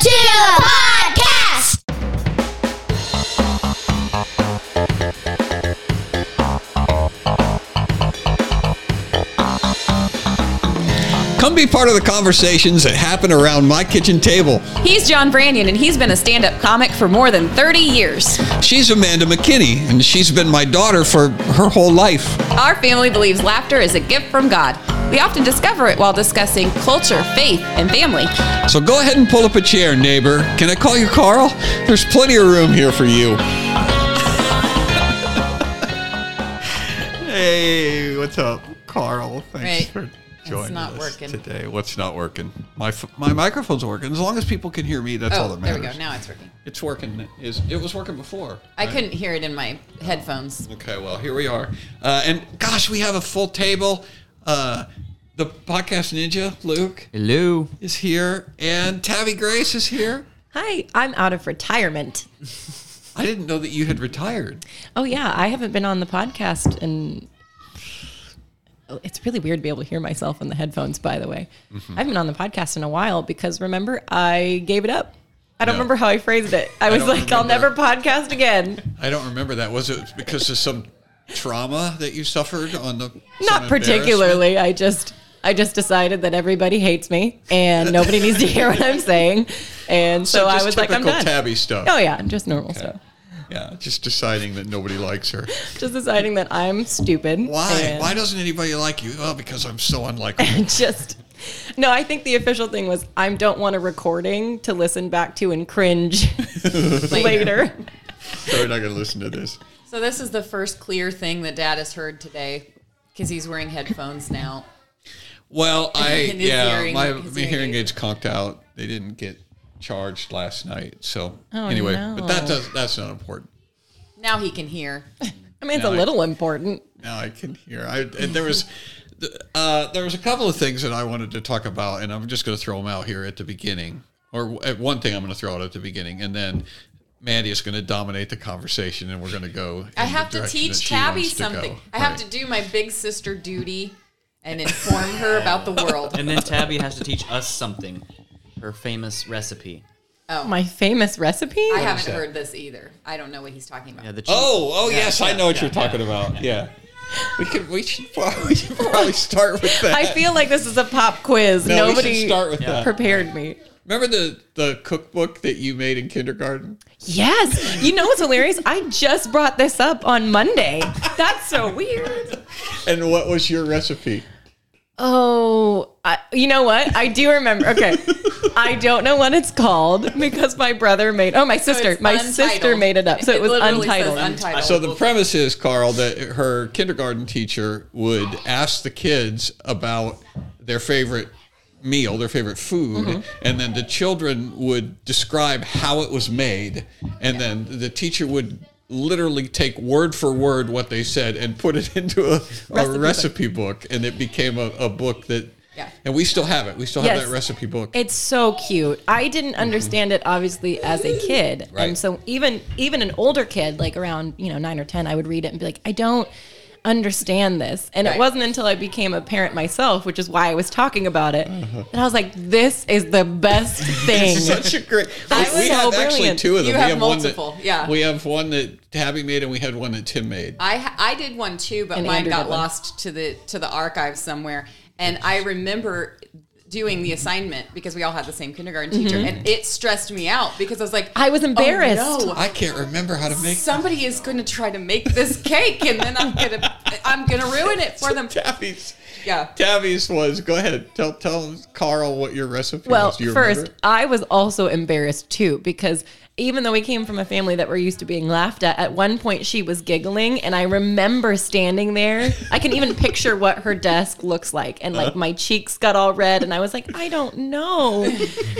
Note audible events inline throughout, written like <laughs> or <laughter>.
to the podcast. Come be part of the conversations that happen around my kitchen table. He's John Branyan, and he's been a stand up comic for more than 30 years. She's Amanda McKinney, and she's been my daughter for her whole life. Our family believes laughter is a gift from God. We often discover it while discussing culture, faith, and family. So go ahead and pull up a chair, neighbor. Can I call you Carl? There's plenty of room here for you. hey, what's up, Carl? Thanks Right. for joining not us working. today. What's not working? My f- my microphone's working. As long as people can hear me, that's all Oh, that there we go. Now it's working. It's working. Is it was working before? I right? couldn't hear it in my headphones. Okay, well, here we are. Uh, and gosh, we have a full table. Uh, the podcast ninja, Luke, Hello. is here, and Tabby Grace is here. Hi, I'm out of retirement. I didn't know that you had retired. Oh yeah, I haven't been on the podcast and oh, it's really weird to be able to hear myself in the headphones by the way. Mm-hmm. I haven't been on the podcast in a while because remember I gave it up. I don't No. remember how I phrased it. I was don't like I'll never remember. podcast again. I don't remember that. Was it because of some trauma that you suffered on the? Not particularly. I just I just decided that everybody hates me and nobody needs to hear what I'm saying. And so, So, I was like I'm done. Tabby stuff. Oh yeah, just normal stuff. Yeah, just deciding that nobody likes her. Just deciding that I'm stupid. Why? Why doesn't anybody like you? Well, because I'm so unlikable. <laughs> just no i think the official thing was i don't want a recording to listen back to and cringe <laughs> later so we're not going to listen to this. So, this is the first clear thing that Dad has heard today because he's wearing headphones now. Well, <laughs> I yeah, hearing- my, my hearing hearing aid. aids conked out. They didn't get charged last night. So Oh, anyway, no. but that does that's not important. Now he can hear. <laughs> i mean it's No, a I- little important Now I can hear. I and there was uh, there was a couple of things that I wanted to talk about, and I'm just going to throw them out here at the beginning. Or uh, one thing I'm going to throw out at the beginning, and then Mandy is going to dominate the conversation, and we're going to go. I have to teach Tabby something. I have Right. to do my big sister duty and inform her about the world. And then Tabby has to teach us something. Her famous recipe. Oh. My famous recipe I is haven't heard this either. I don't know what he's talking about. Yeah, the oh, cheese. Oh, oh yes, I know what yeah, you're talking about. Yeah, we could we should <laughs> probably, we should probably start with that. i feel like this is a pop quiz no, nobody should start with that. prepared me Remember the the cookbook that you made in kindergarten? yes you know what's hilarious i just brought this up on monday that's so weird And what was your recipe? Oh, I, you know what? I do remember. Okay, I don't know what it's called because my brother made. Oh, my sister. it's my sister made it up, so it, was literally says untitled. untitled. So the premise is, Carl, that her kindergarten teacher would ask the kids about their favorite meal, their favorite food, Mm-hmm. and then the children would describe how it was made, and then the teacher would literally take word for word what they said and put it <laughs> into a recipe, a Recipe recipe book, and it became a, a book that. Yeah. And we still have it. We still have Yes. that recipe book. It's so cute. I didn't understand it obviously as a kid, Mm-hmm. Right. and so even even an older kid, like around you know nine or ten, I would read it and be like, I don't understand this. And Right. it wasn't until I became a parent myself, which is why I was talking about it, Uh-huh. that I was like, this is the best <laughs> thing. Such a great. I we so have actually two of them. You we have have multiple, one that, yeah. We have one that Tabby made, and we had one that Tim made. I I did one too, but And mine Andrew got did one. lost to the to the archive somewhere. And I remember doing the assignment because we all had the same kindergarten teacher, and it stressed me out because I was like, Mm-hmm. I was embarrassed. Oh, no. I can't remember how to make. Somebody is going to try to make this cake, and then I'm gonna I'm gonna ruin it for them. Tabby's. Yeah. Tabby's was. Go ahead. Tell tell Carl what your recipe Well, was. Do you first, remember? I was also embarrassed too because even though we came from a family that were used to being laughed at, at one point she was giggling, and I remember standing there. I can even picture what her desk looks like, and like my cheeks got all red, and I was like, I don't know.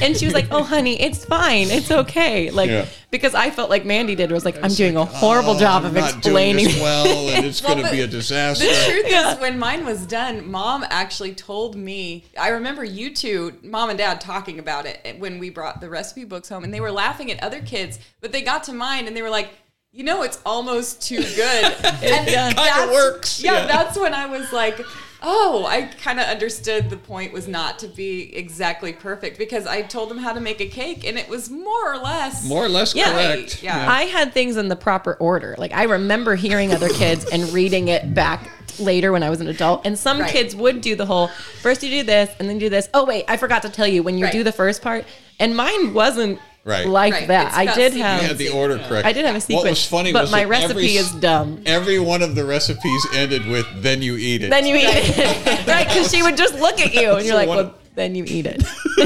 And she was like, Oh, honey, it's fine, it's okay. Like Yeah. because I felt like Mandy did, was like, I'm doing a horrible Oh, job I'm of not explaining. doing well, and <laughs> it's Well, going to be a disaster. The truth Yeah. is, when mine was done, mom actually told me. I remember you two, mom and dad, talking about it when we brought the recipe books home, and they were laughing at other kids, but they got to mine and they were like, you know, it's almost too <laughs> good. and Yeah. Kinda works, Yeah, yeah. that's when I was like, Oh, I kind of understood the point was not to be exactly perfect because I told them how to make a cake and it was more or less More or less Yeah. correct. Yeah. I had things in the proper order. Like I remember hearing other <laughs> kids and reading it back later when I was an adult. And some Right. kids would do the whole first you do this and then do this. Oh wait, I forgot to tell you when you Right. do the first part. And mine wasn't Right. like Right. that. It's I did sequence. You have had the order correct. I did have a sequence. What was funny but was my recipe every, is dumb. Every one of the recipes ended with "then you eat it." Then you eat it. <laughs> right, because she would just look at you and you're like, well, what- then you eat it. <laughs>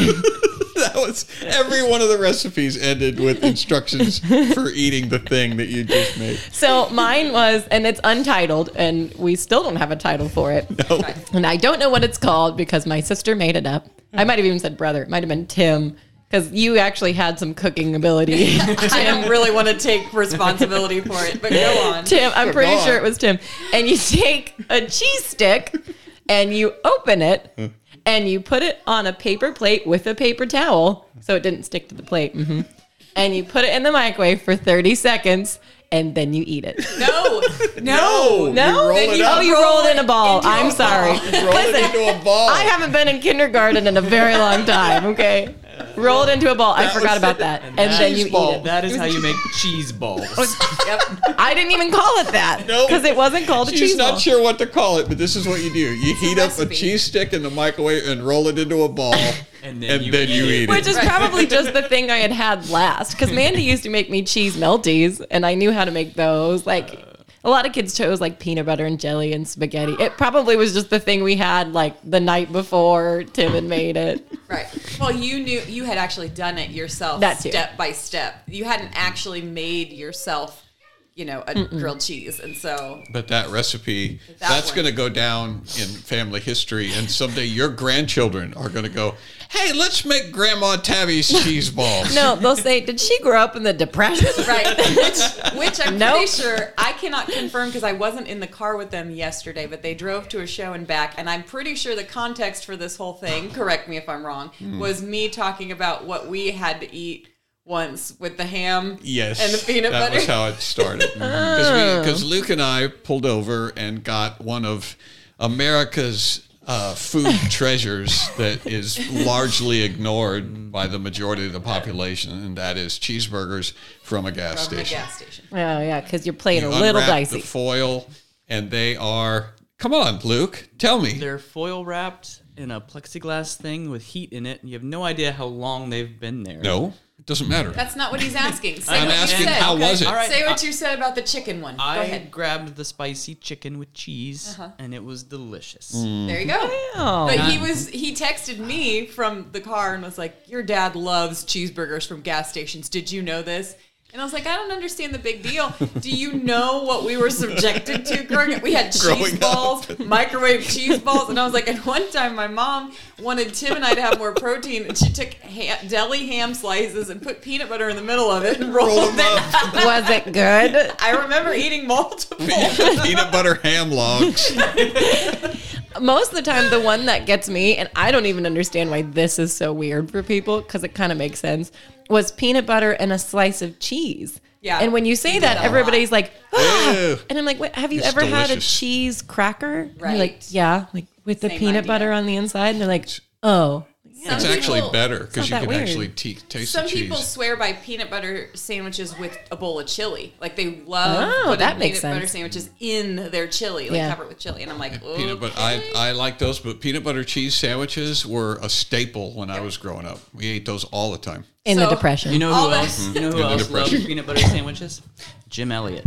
that was every one of the recipes ended with instructions for eating the thing that you just made. So mine was, and it's untitled, and we still don't have a title for it. No. And I don't know what it's called because my sister made it up. I might have even said brother. It might have been Tim because you actually had some cooking ability. <laughs> <laughs> I don't really want to take responsibility for it, but go on. Tim, I'm Sure, pretty sure it was Tim. And you take a cheese stick and you open it and you put it on a paper plate with a paper towel so it didn't stick to the plate. hmm And you put it in the microwave for 30 seconds and then you eat it. No, No, <laughs> no. No? You roll Then it you up. Oh, you roll it in a ball. I'm a sorry. roll it into a ball. I haven't been in kindergarten in a very long time. Okay, roll it into a ball. I forgot was about that, <laughs> and then you ball. eat it. That is how you <laughs> make cheese balls. <laughs> Yep. I didn't even call it that Nope. because it wasn't called a She's cheese not ball. sure what to call it, but this is what you do: you heat up a recipe. cheese stick in the microwave and roll it into a ball, And then you then eat you it. eat it. Which is probably just the thing I had had last. Because Mandy used to make me cheese melties, and I knew how to make those. Like a lot of kids chose like peanut butter and jelly and spaghetti. It probably was just the thing we had like the night before Tim had made it. <laughs> Right. Well, you knew you had actually done it yourself, step by step. You hadn't actually made yourself, you know, a grilled cheese, and so But that recipe, That that's going to go down in family history, and someday your grandchildren are going to go, "Hey, let's make Grandma Tabby's <laughs> cheese balls." No, they'll say, "Did she grow up in the Depression?" <laughs> right. Which, which I'm Nope. pretty sure I cannot confirm because I wasn't in the car with them yesterday, but they drove to a show and back, and I'm pretty sure the context for this whole thing, correct me if I'm wrong, Hmm. was me talking about what we had to eat once with the ham Yes, and the peanut that butter. was how it started. <laughs> Because Luke and I pulled over and got one of America's uh, food <laughs> treasures that is largely ignored by the majority of the population, and that is cheeseburgers from a gas from the station. gas station. Oh yeah, because you're playing You a little unwrap dicey. The foil, and they are. Come on, Luke, tell me. They're foil wrapped in a plexiglass thing with heat in it, and you have no idea how long they've been there. No, it doesn't matter. That's not what he's <laughs> asking. Say I'm what you asking said. how was it? All right. Say what you said about the chicken one. Go I ahead. grabbed the spicy chicken with cheese, Uh-huh. and it was delicious. There you go. But he was he texted me from the car and was like, "Your dad loves cheeseburgers from gas stations. Did you know this?" And I was like, "I don't understand the big deal. Do you know what we were subjected to growing up? We had cheese Growing up. balls, microwave cheese balls, and I was like, at one time my mom wanted Tim and I to have more protein, and she took ha- deli ham slices and put peanut butter in the middle of it and rolled, Roll them it. up. Was it good? I remember eating multiple. Peanut butter ham logs. <laughs> Most of the time, the one that gets me, and I don't even understand why this is so weird for people because it kind of makes sense, was peanut butter and a slice of cheese. Yeah, And when you say that, that a everybody's like, ah! And I'm like, Wait, have you It's ever had a cheese cracker? And you're Right. like, yeah, like with the Same peanut idea. butter on the inside. And they're like, oh, It's Some actually people- better because you can weird. actually te- taste Some the cheese. Some people swear by peanut butter sandwiches with a bowl of chili. Like they love Oh, putting that makes peanut butter sandwiches in their chili, like Yeah. cover it with chili. And I'm like, Peanut butter. I, I like those, but peanut butter cheese sandwiches were a staple when I was growing up. We ate those all the time. in the depression. You know All who the- else? You know who else loves depression. peanut butter sandwiches? Jim Elliot.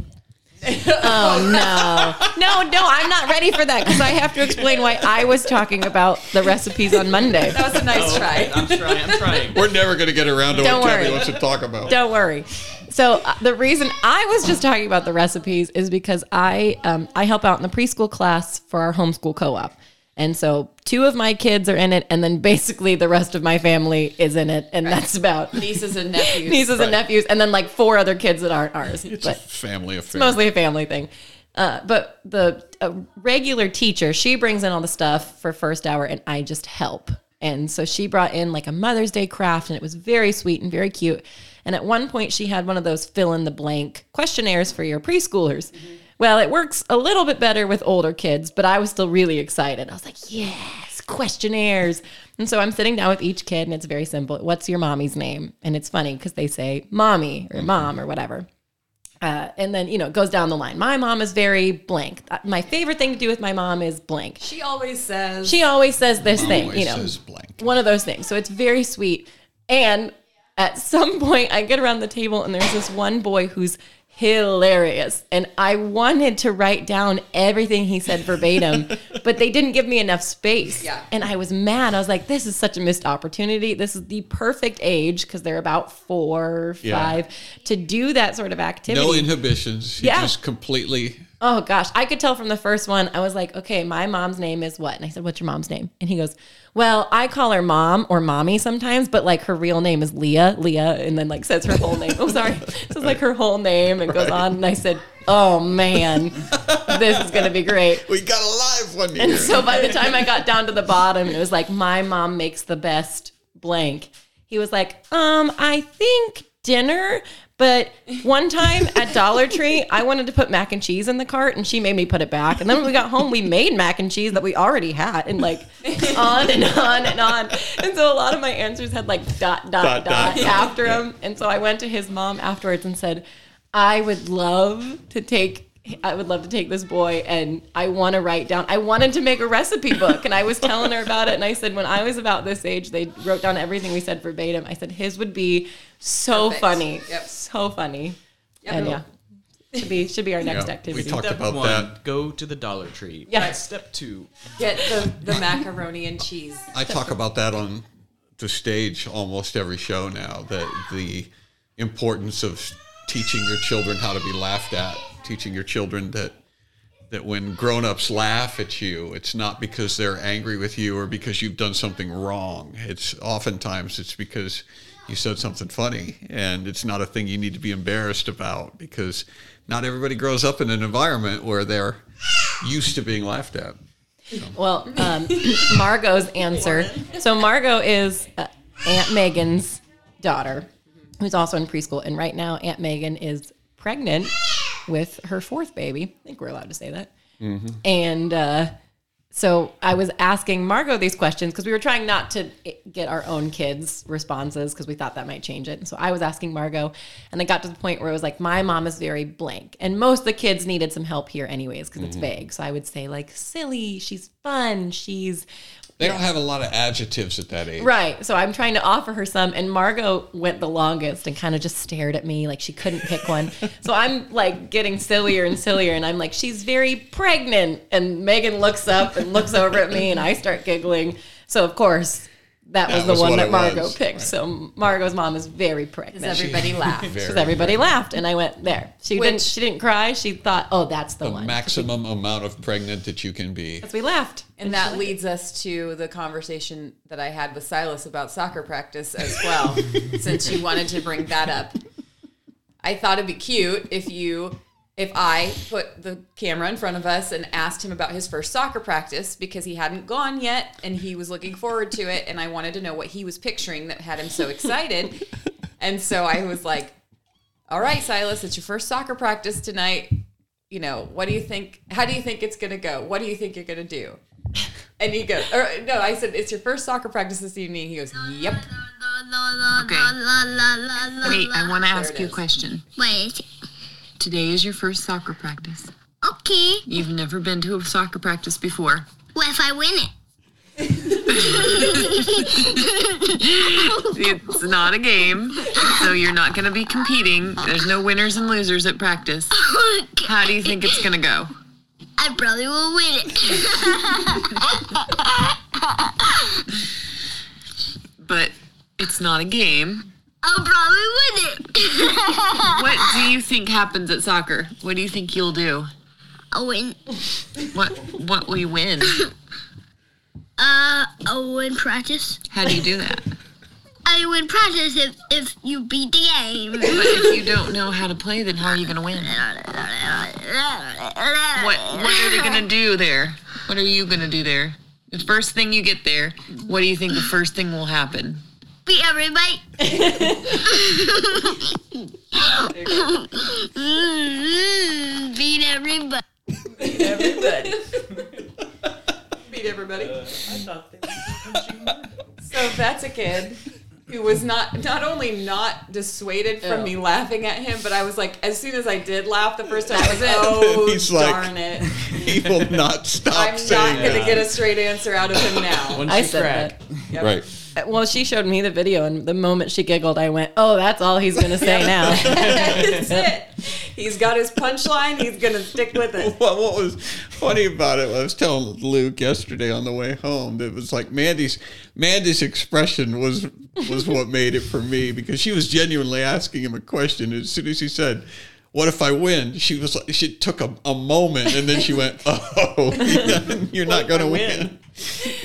Oh no, <laughs> no, no! I'm not ready for that because I have to explain why I was talking about the recipes on Monday. that was a nice try. I'm trying. I'm trying. We're never going to get around to Don't what Tabby wants to talk about. Don't worry. So uh, the reason I was just talking about the recipes is because I um, I help out in the preschool class for our homeschool co-op, and so two of my kids are in it, and then basically the rest of my family is in it, and that's about <laughs> Nieces and nephews. <laughs> nieces and nephews, and then like four other kids that aren't ours. It's a family affair. mostly a family thing. Uh, but the a regular teacher, she brings in all the stuff for first hour, and I just help. And so she brought in like a Mother's Day craft, and it was very sweet and very cute. And at one point, she had one of those fill in the blank questionnaires for your preschoolers. Well, it works a little bit better with older kids, but I was still really excited. I was like, yes, questionnaires. And so I'm sitting down with each kid, and it's very simple. What's your mommy's name? And it's funny because they say mommy or mom or whatever. Uh, and then, you know, it goes down the line. My mom is very blank. Uh, My favorite thing to do with my mom is blank. She always says She always says this thing, you know, says blank. one of those things. So it's very sweet. And at some point, I get around the table and there's this one boy who's hilarious. And I wanted to write down everything he said verbatim, <laughs> but they didn't give me enough space. Yeah. And I was mad. I was like, this is such a missed opportunity. This is the perfect age because they're about four, Yeah. five to do that sort of activity. No inhibitions. You Yeah. just completely. Oh gosh, I could tell from the first one. I was like, okay, my mom's name is what? And I said, what's your mom's name? And he goes, well, I call her mom or mommy sometimes, but like her real name is Leah, Leah, and then like says her whole name. Oh, sorry, says like her whole name and goes on. And I said, oh man, this is gonna be great. We got a live one here. And so by the time I got down to the bottom, it was like, my mom makes the best blank. He was like, um, I think dinner. But one time at Dollar Tree, I wanted to put mac and cheese in the cart and she made me put it back. And then when we got home, we made mac and cheese that we already had and like on and on and on. And so a lot of my answers had like dot, dot, Dot, dot, dot. after them. And so I went to his mom afterwards and said, I would love to take I would love to take this boy and I want to write down. I wanted to make a recipe book and I was telling her about it and I said when I was about this age they wrote down everything we said verbatim. I said his would be so Perfect. funny. Yep. So funny. Yep. And yeah. Should be should be our next Yeah, activity. we talked Step about one, that. go to the Dollar Tree. Yeah. Step two, get the, the macaroni and cheese. I talk about that on the stage almost every show now. That the importance of teaching your children how to be laughed at, teaching your children that that when grown-ups laugh at you, it's not because they're angry with you or because you've done something wrong. It's oftentimes it's because you said something funny, and it's not a thing you need to be embarrassed about because not everybody grows up in an environment where they're used to being laughed at. Well, um, <laughs> Margot's answer. So Margot is uh, Aunt Megan's daughter, who's also in preschool, and right now Aunt Megan is pregnant with her fourth baby. I think we're allowed to say that. And uh, so I was asking Margot these questions because we were trying not to get our own kids' responses because we thought that might change it. And so I was asking Margot, and I got to the point where it was like, my mom is very blank. And most of the kids needed some help here, anyways, because it's vague. So I would say, like, silly, she's fun, she's They don't have a lot of adjectives at that age. Right. So I'm trying to offer her some, and Margot went the longest and kind of just stared at me like she couldn't pick one. <laughs> so I'm like getting sillier and sillier, and I'm like, she's very pregnant. And Megan looks up and looks over at me, and I start giggling. So, of course, that, was the was one that Margot was. picked. So Margot's mom is very pregnant. Because <laughs> everybody laughed. Because everybody laughed, and I went there. She didn't. She didn't cry. She thought, "Oh, that's the, the one." maximum amount of pregnant that you can be. So we laughed, And that leads us to the conversation that I had with Silas about soccer practice as well, <laughs> since you wanted to bring that up. I thought it'd be cute if you, if I put the camera in front of us and asked him about his first soccer practice because he hadn't gone yet and he was looking forward to it. And I wanted to know what he was picturing that had him so excited. <laughs> and so I was like, all right, Silas, it's your first soccer practice tonight. You know, what do you think? How do you think it's going to go? What do you think you're going to do? And he goes, or no, I said, it's your first soccer practice this evening. He goes, yep. Okay. Wait, I want to ask you a question. Wait. Today is your first soccer practice. Okay. You've never been to a soccer practice before. What if I win it? It's not a game, so you're not going to be competing. There's no winners and losers at practice. How do you think it's going to go? I probably will win it. But it's not a game. I'll probably win it. <laughs> What do you think happens at soccer? What do you think you'll do? I'll win. What what will you win? Uh, I'll win practice. How do you do that? I win practice if, if you beat the game. But if you don't know how to play, then how are you going to win? What what are they going to do there? What are you going to do there? The first thing you get there, what do you think the first thing will happen? Beat everybody. <laughs> Mm, Beat everybody. Everybody. <laughs> Beat everybody. I thought they were. So that's a kid who was not not only not dissuaded from Ew. me laughing at him, but I was like, as soon as I did laugh the first time, I was like, <laughs> oh He's like- darn it. He will not stop I'm not gonna get a straight answer out of him now. Once I you said crack. Yep. Right. <laughs> Well, she showed me the video, and the moment she giggled, I went, "Oh, that's all he's gonna say <laughs> now." <laughs> That's it. He's got his punchline. He's gonna stick with it. Well, what was funny about it? I was telling Luke yesterday on the way home. It was like Mandy's Mandy's expression was was what made it for me because she was genuinely asking him a question. As soon as he said, "What if I win?" She was like, she took a, a moment and then she went, "Oh, you're not going to win."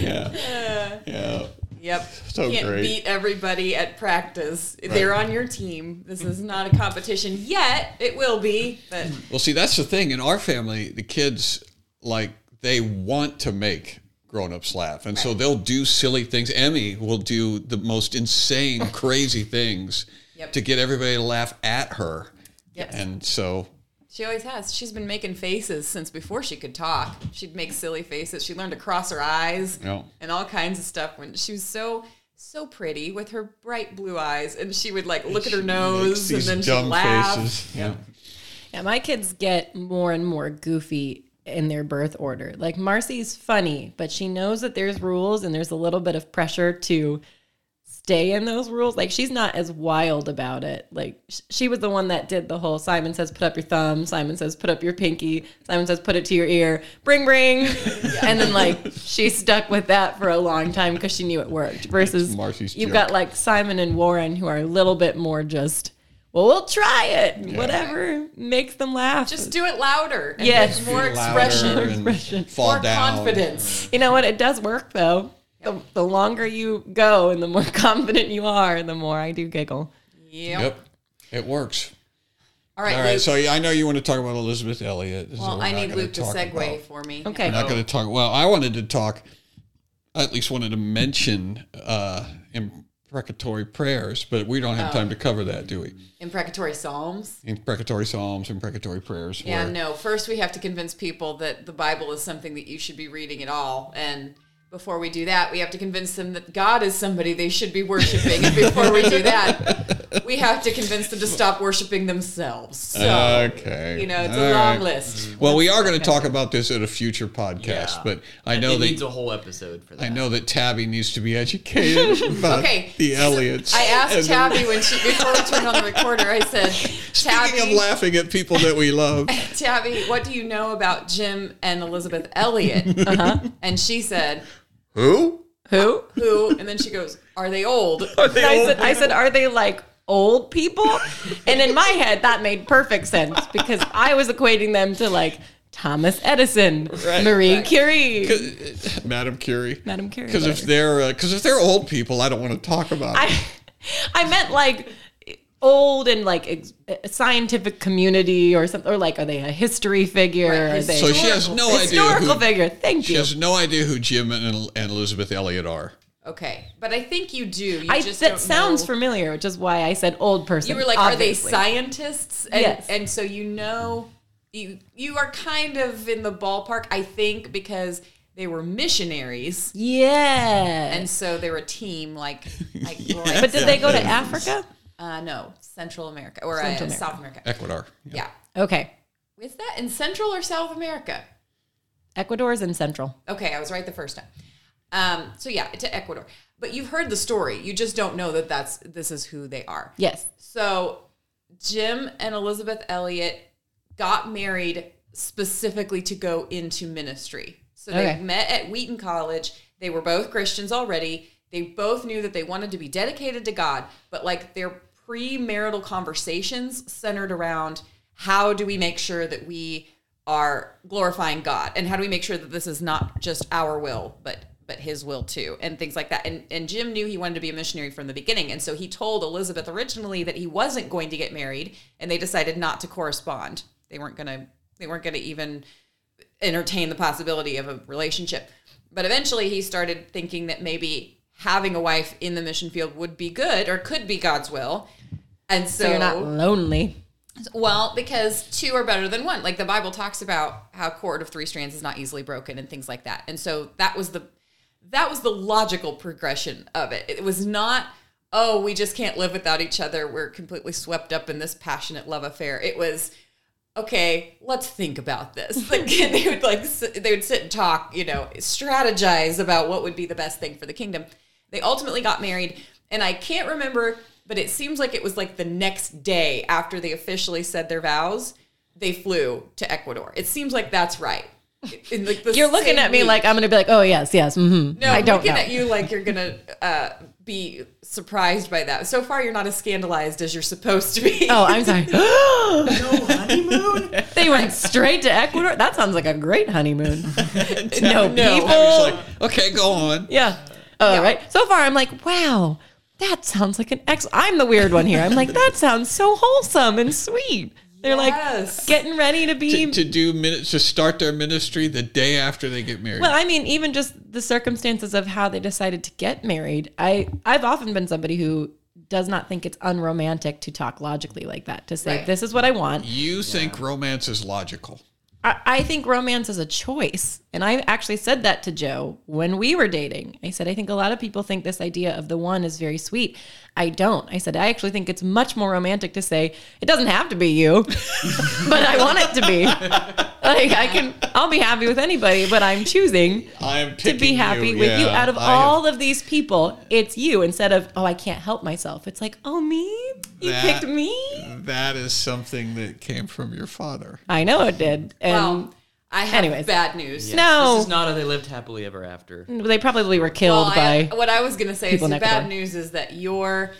Yeah, uh, yeah. Yep. So Can't great. beat everybody at practice. They're on your team. This is not a competition yet. It will be, but Well, see, that's the thing in our family. The kids like they want to make grown-ups laugh, and so they'll do silly things. Emmy will do the most insane, <laughs> crazy things Yep. to get everybody to laugh at her. Yes. And so, she always has. She's been making faces since before she could talk. She'd make silly faces. She learned to cross her eyes Yeah. and all kinds of stuff when she was so so pretty with her bright blue eyes and she would like look at her makes nose and then she'd dumb laugh. faces. Yeah. Yeah, my kids get more and more goofy in their birth order. Like Marcy's funny, but she knows that there's rules and there's a little bit of pressure to stay in those rules. Like she's not as wild about it. Like sh- she was the one that did the whole Simon says put up your thumb, Simon says put up your pinky, Simon says put it to your ear, bring bring. <laughs> And then like she stuck with that for a long time because she knew it worked. Versus Marcy's you've joke. got like Simon and Warren who are a little bit more just well, we'll try it. Whatever makes them laugh. Just do it louder. And Yes. more expression. and Expression. fall More down. confidence. You know what? It does work though. The, the longer you go and the more <laughs> confident you are, the more I do giggle. Yep. Yep, it works. All right, All right, Luke. so I know you want to talk about Elisabeth Elliot. Well, what I we're not need gonna Luke to talk segue about. for me. Okay. We're not going to talk. Well, I wanted to talk. I at least wanted to mention uh, imprecatory prayers, but we don't have Oh. time to cover that, do we? Imprecatory Psalms. Imprecatory psalms, imprecatory prayers. Yeah, where- no. First, we have to convince people that the Bible is something that you should be reading at all. And before we do that, we have to convince them that God is somebody they should be worshiping. and before we do that, <laughs> we have to convince them to stop worshiping themselves. So, Okay. you know, it's All a long right. list. Well, we are going to talk about this at a future podcast, Yeah. but I know it that needs a whole episode for that. I know that Tabby needs to be educated <laughs> about Okay, the Elliots. I asked Tabby when she before we turned on the recorder. I said, <laughs> Speaking of Tabby, laughing at people that we love, Tabby, what do you know about Jim and Elisabeth Elliot? Uh-huh. And she said, who? Who? "Who?" And then she goes, "Are they old?" Are they I old said, I said, are they like old people? And in my head, that made perfect sense because I was equating them to like Thomas Edison, Right. Marie Curie, uh, Madam Curie. Madame Curie. Because if whatever. they're uh, because if they're old people, I don't want to talk about. I, it. I meant like old and like ex- a scientific community or something, or like are they a history figure? Right, Are they So she has no idea historical who figure? Thank she you. has no idea who Jim and, and Elisabeth Elliot are. Okay, but I think you do. You I, just that sounds know. familiar, which is why I said old person. You were like, obviously. are they scientists? And, Yes. And so you know, you you are kind of in the ballpark, I think, because they were missionaries, Yeah. and so they were a team. Like, <laughs> like, but did they go to Africa? Uh, no, Central America or Central uh, America. South America. Ecuador. Yeah. Okay. Is that in Central or South America? Ecuador's in Central. Okay, I was right the first time. Um, so yeah, to Ecuador. But you've heard the story. You just don't know that that's this is who they are. Yes. So Jim and Elisabeth Elliot got married specifically to go into ministry. So they met at Wheaton College. They were both Christians already. They both knew that they wanted to be dedicated to God, but like their premarital conversations centered around how do we make sure that we are glorifying God and how do we make sure that this is not just our will, but but his will too and things like that. And and Jim knew he wanted to be a missionary from the beginning. And so he told Elisabeth originally that he wasn't going to get married and they decided not to correspond. They weren't going to they weren't going to even entertain the possibility of a relationship. But eventually he started thinking that maybe having a wife in the mission field would be good or could be God's will. And so, So you're not lonely. well, because two are better than one. Like the Bible talks about how cord of three strands is not easily broken and things like that. And so that was the that was the logical progression of it. It was not, oh, we just can't live without each other. We're completely swept up in this passionate love affair. It was okay, let's think about this. <laughs> Like they would like they would sit and talk, you know, strategize about what would be the best thing for the kingdom. They ultimately got married, and I can't remember, but it seems like it was like the next day after they officially said their vows, they flew to Ecuador. It seems like that's right. In like the You're looking at me week. like I'm gonna be like, oh yes, yes. Mm-hmm. No, I I'm don't looking know. at you like you're gonna uh, be surprised by that. So far, you're not as scandalized as you're supposed to be. Oh, I'm sorry. <laughs> No honeymoon. they went straight to Ecuador. That sounds like a great honeymoon. <laughs> no, No. people. Like, okay, go on. Yeah. Oh, Yeah. right. So far, I'm like, wow, that sounds like an ex. I'm the weird one here. I'm like, that sounds so wholesome and sweet. They're Yes. like getting ready to be. To, to do minutes to start their ministry the day after they get married. well, I mean, even just the circumstances of how they decided to get married. I I've often been somebody who does not think it's unromantic to talk logically like that. To say Right. this is what I want. you think romance is logical. I, think romance is a choice. And I actually said that to Joe when we were dating. I said, I think a lot of people think this idea of the one is very sweet. I don't. I said, I actually think it's much more romantic to say, it doesn't have to be you, <laughs> but I want it to be. <laughs> Like, I can, I'll be happy with anybody, but I'm choosing I am to be happy with you. Out of all of these people, it's you instead of, oh, I can't help myself. It's like, oh, me? You That- picked me? that is something that came from your father. I know it did. And Well, I have anyways. bad news. Yes, No. This is not how they lived happily ever after. they probably were killed Well, by. I, what I was going to say is the bad door. news is that your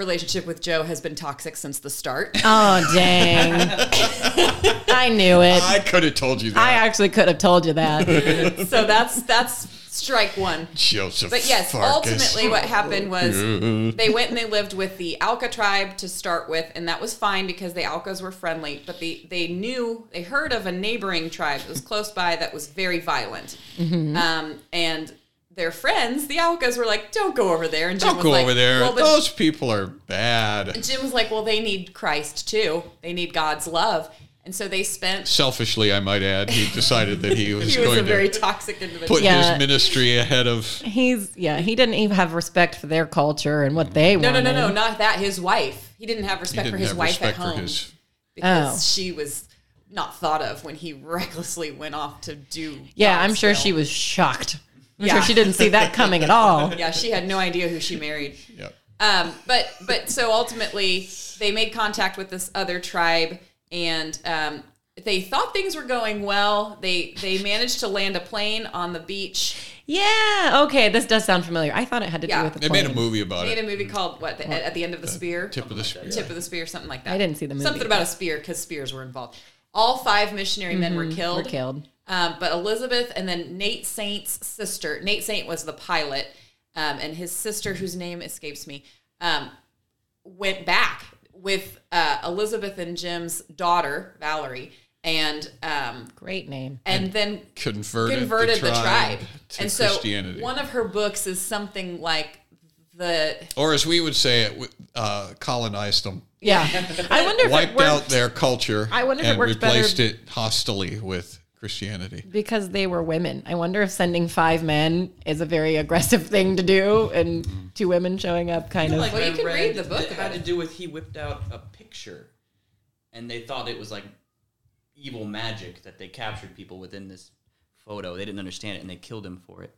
relationship with Joe has been toxic since the start. <laughs> Oh dang! <laughs> I knew it. I could have told you that. I actually could have told you that. <laughs> so that's that's strike one. Joseph. But yes, Farkas. ultimately what happened was they went and they lived with the Auca tribe to start with, and that was fine because the Aucas were friendly. But they they knew they heard of a neighboring tribe that was close by that was very violent, Mm-hmm. um, and their friends, the Aucas, were like, "Don't go over there." And Jim Don't was go like, over there. Well, but Those people are bad. Jim was like, "Well, they need Christ too. They need God's love." And so they spent. Selfishly, I might add, he decided that he <laughs> was He was going a very to toxic individual. put Yeah. his ministry ahead of. He's yeah. He didn't even have respect for their culture and what they were. No, no, wanted. no, no, not that. His wife. He didn't have respect didn't for his wife at home his. because Oh. she was not thought of when he <laughs> recklessly went off to do. Yeah, I'm sure will. she was shocked. I'm Yeah. sure she didn't see that coming at all. <laughs> Yeah, she had no idea who she married. Yeah. Um, but but so ultimately they made contact with this other tribe and um, they thought things were going well. They they managed to land a plane on the beach. Yeah. Okay. This does sound familiar. I thought it had to Yeah. do with the They made a movie about it. They Made a movie called what? The, at, at the end of the spear. Tip of the spear. Tip of the spear, something like that. I didn't see the movie. Something about a spear because spears were involved. All five missionary men were killed. Mm-hmm. Were killed. Um, but Elisabeth and then Nate Saint's sister, Nate Saint was the pilot, um, and his sister, whose name escapes me, um, went back with uh, Elisabeth and Jim's daughter, Valerie, and um, Great name. and then Converted, converted the tribe, to and so Christianity. one of her books is something like the or as we would say it, uh, colonized them, Yeah. I wonder if it wiped worked out their culture, I wonder if it and worked better- replaced it hostily with Christianity. because they were women. I wonder if sending five men is a very aggressive thing to do, and two women showing up kind of. Like Well, you I can read the book It had to do with he whipped out a picture, and they thought it was like evil magic that they captured people within this photo. They didn't understand it, and they killed him for it.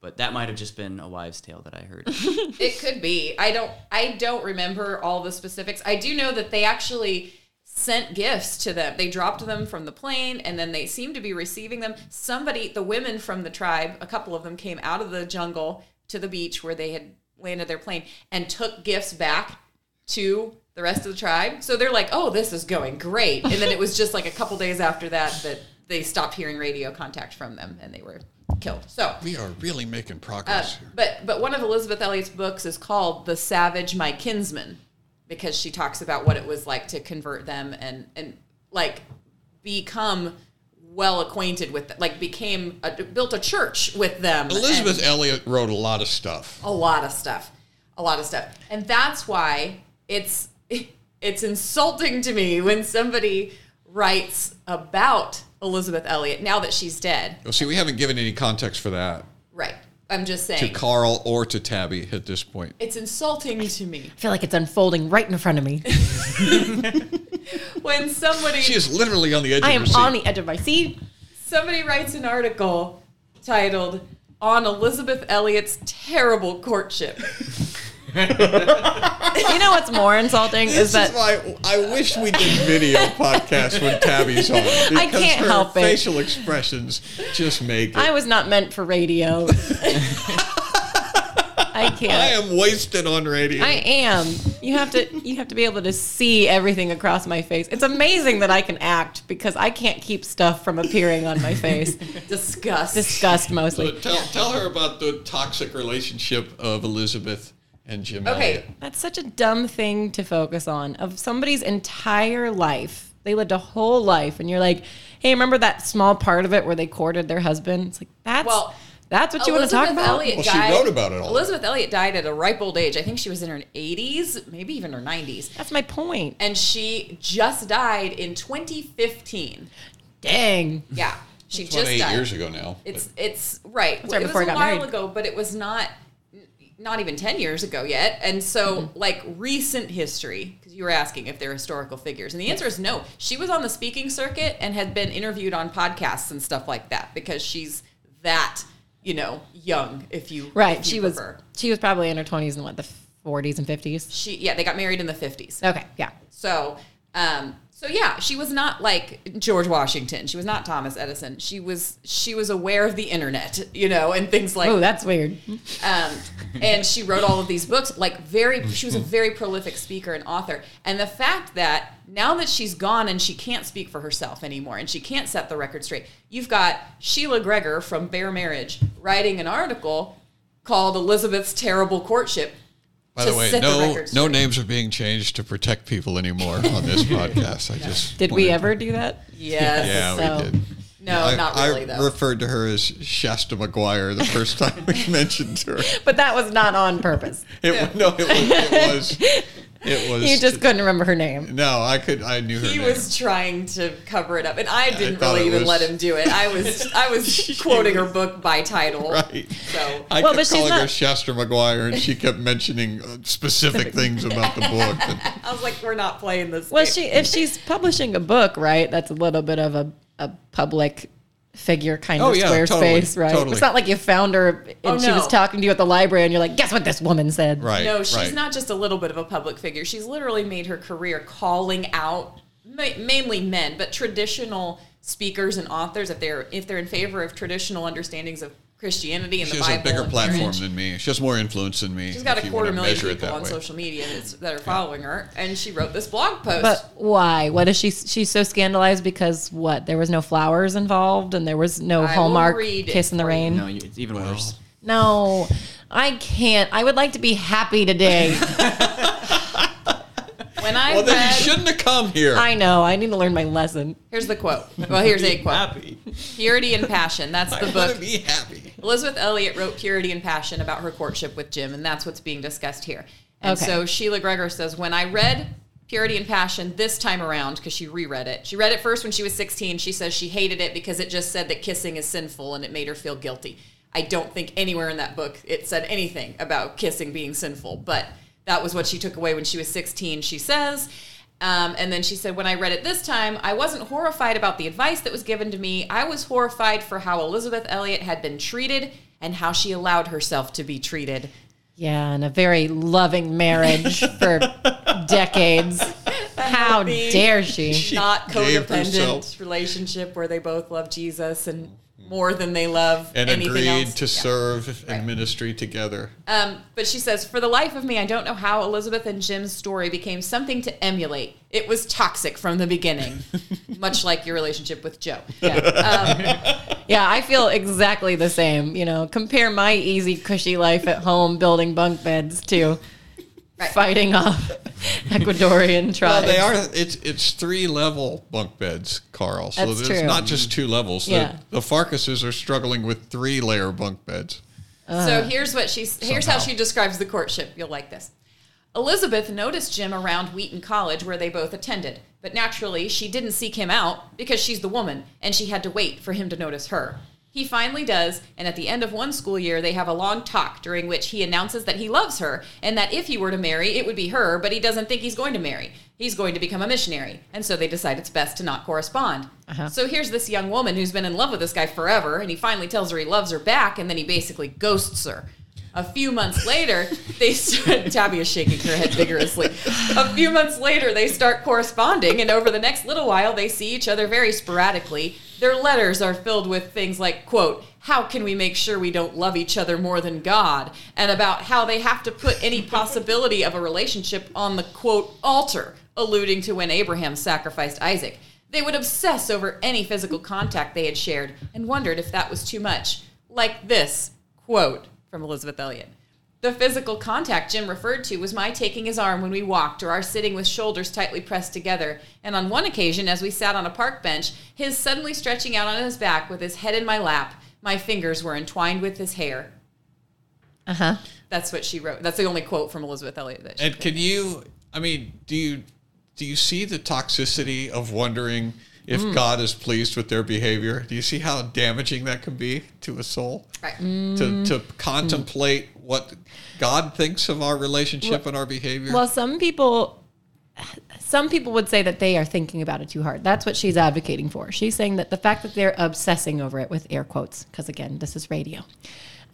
But that might have just been a wives' tale that I heard. <laughs> It could be. I don't. I don't remember all the specifics. I do know that they actually sent gifts to them. They dropped them from the plane, and then they seemed to be receiving them. Somebody, the women from the tribe, a couple of them came out of the jungle to the beach where they had landed their plane and took gifts back to the rest of the tribe. So they're like, "Oh, this is going great." And then it was just like a couple days after that that they stopped hearing radio contact from them, and they were killed. So We are really making uh, progress here. but but one of Elisabeth Elliot's books is called "The Savage, My Kinsman," because she talks about what it was like to convert them and and like become well acquainted with them, like became a, built a church with them. Elisabeth Elliot wrote a lot of stuff. a lot of stuff, a lot of stuff, and that's why it's it's insulting to me when somebody writes about Elisabeth Elliot now that she's dead. Well, see, we haven't given any context for that Right. I'm just saying to saying. Carl or to Tabby at this point. It's insulting to me I feel like it's unfolding right in front of me. <laughs> when somebody She is literally on the edge I of am her seat. on the edge of my seat. somebody writes an article titled "On Elisabeth Elliot's Terrible Courtship." <laughs> You know what's more insulting This is that is why I wish we did video podcasts when Tabby's on. <laughs> I because can't her help it. Facial expressions just make it. I was not meant for radio. <laughs> I can't. I am wasted on radio. I am. You have to you have to be able to see everything across my face. It's amazing that I can act because I can't keep stuff from appearing on my face. Disgust. Disgust mostly. So tell, tell her about the toxic relationship of Elisabeth and Jim Okay. Elliot. That's such a dumb thing to focus on. Of somebody's entire life. They lived a whole life and you're like, "Hey, remember that small part of it where they courted their husband?" It's like, "That's Well, that's what you want to talk about?" Elliot Well, she wrote about it all. Elisabeth Elliot died at a ripe old age. I think she was in her 80s, maybe even her 90s. That's my point. And she just died in 2015. Dang. Yeah. She It's about just eight died. years ago now. It's it's right. right it before I was a got while married. ago, but it was not not even 10 years ago yet. And so Mm-hmm. like recent history because you were asking if they're historical figures. And the answer is no. She was on the speaking circuit and had been interviewed on podcasts and stuff like that because she's that, you know, young if you Right. if She you was she was probably in her 20s and what the 40s and 50s. she yeah, they got married in the 50s. Okay, yeah. So, um, so yeah, she was not like George Washington. She was not Thomas Edison. She was she was aware of the internet, you know, and things like Oh, that's weird. um, and she wrote all of these books like very she was a <laughs> very prolific speaker and author and the fact that now that she's gone and she can't speak for herself anymore and she can't set the record straight you've got sheila gregoire from bare marriage writing an article called elisabeth's terrible courtship By the way, set the no no names are being changed to protect people anymore on this <laughs> podcast. I just Did we wanted- ever do that? yes Yeah, So- we did. no I, not I really though I referred to her as Shasta McGuire the first time we <laughs> mentioned her. But that was not on purpose. It, No, it was. It was. <laughs> It <laughs> was You just couldn't remember her name. No, I could. I knew her he name. was trying to cover it up and i didn't thought really even was- let him do it i was i was <laughs> quoting her book by title <laughs> right. so I Well, but kept she's calling her Shasta McGuire, and she kept mentioning uh, specific things about the book. And i was like we're not playing this Well, game. she if she's publishing a book, right? That's a little bit of a, a public figure kind Oh, of yeah, Squarespace, totally, right? totally. It's not like you found her and Oh, she was talking to you at the library and you're like, guess what this woman said? right. No, she's right. not just a little bit of a public figure. She's literally made her career calling out ma- mainly men, but traditional speakers and authors if they're if they're in favor of traditional understandings of Christianity and She the has a bigger platform marriage. than me. She has more influence than me. She's got a quarter million measure it people that on way. social media that are following her, and she wrote this blog post. But why? What is she? She's so scandalized because what? There was no flowers involved and there was no will Hallmark kiss in the rain. No, it's even worse. No, I can't. I would like to be happy today. <laughs> when I Well, then you read, shouldn't have come here. I know. I need to learn my lesson. here's the quote. Well, here's a quote: Happy. "Purity and passion." That's <laughs> I the want book. be happy. Elisabeth Elliot wrote Purity and Passion about her courtship with Jim, and that's what's being discussed here. And Okay. so Sheila Gregoire says, When I read Purity and Passion this time around, because she reread it, she read it first when she was 16. She says she hated it because it just said that kissing is sinful and it made her feel guilty. I don't think anywhere in that book it said anything about kissing being sinful, but that was what she took away when she was 16, she says. Um, and then she said, when I read it this time, I wasn't horrified about the advice that was given to me. I was horrified for how Elisabeth Elliot had been treated and how she allowed herself to be treated. Yeah, and a very loving marriage for <laughs> decades. How dare she? Not gave codependent herself- relationship where they both love Jesus and more than they love And anything agreed to Yeah. serve Right. in ministry together. Um, but she says, for the life of me, I don't know how Elisabeth and Jim's story became something to emulate. It was toxic from the beginning, <laughs> much like your relationship with Joe. <laughs> Yeah, I feel exactly the same. You know, compare my easy, cushy life at home building bunk beds to fighting off <laughs> Ecuadorian Well, tribes. they are. It's it's three level bunk beds, Carl. So That's there's true. not just two levels. The- Yeah. The, Farkases are struggling with three layer bunk beds. So uh. here's what she's here's how she describes the courtship. You'll like this. Elisabeth noticed Jim around Wheaton College where they both attended, but naturally she didn't seek him out because she's the woman and she had to wait for him to notice her. He finally does, and at the end of one school year, they have a long talk during which he announces that he loves her and that if he were to marry, it would be her, but he doesn't think he's going to marry. He's going to become a missionary, and so they decide it's best to not correspond. Uh-huh. So here's this young woman who's been in love with this guy forever, and he finally tells her he loves her back, and then he basically ghosts her. A few months later, <laughs> they start, <laughs> Tabby is shaking her head vigorously. A few months later, they start corresponding, and over the next little while, they see each other very sporadically. Their letters are filled with things like, quote, how can we make sure we don't love each other more than God? And about how they have to put any possibility of a relationship on the, quote, altar, alluding to when Abraham sacrificed Isaac. They would obsess over any physical contact they had shared and wondered if that was too much. Like this quote from Elisabeth Elliot. The physical contact Jim referred to was my taking his arm when we walked or our sitting with shoulders tightly pressed together. And on one occasion, as we sat on a park bench, his suddenly stretching out on his back with his head in my lap. My fingers were entwined with his hair. uh huh. That's what she wrote. That's the only quote from Elisabeth Elliot that she And can you? I mean, do you do you see the toxicity of wondering if Mm. God is pleased with their behavior? Do you see how damaging that can be to a soul? Right. To to contemplate what God thinks of our relationship and our behavior. Well, some people, some people would say that they are thinking about it too hard. That's what she's advocating for. She's saying that the fact that they're obsessing over it with air quotes, because again, this is radio,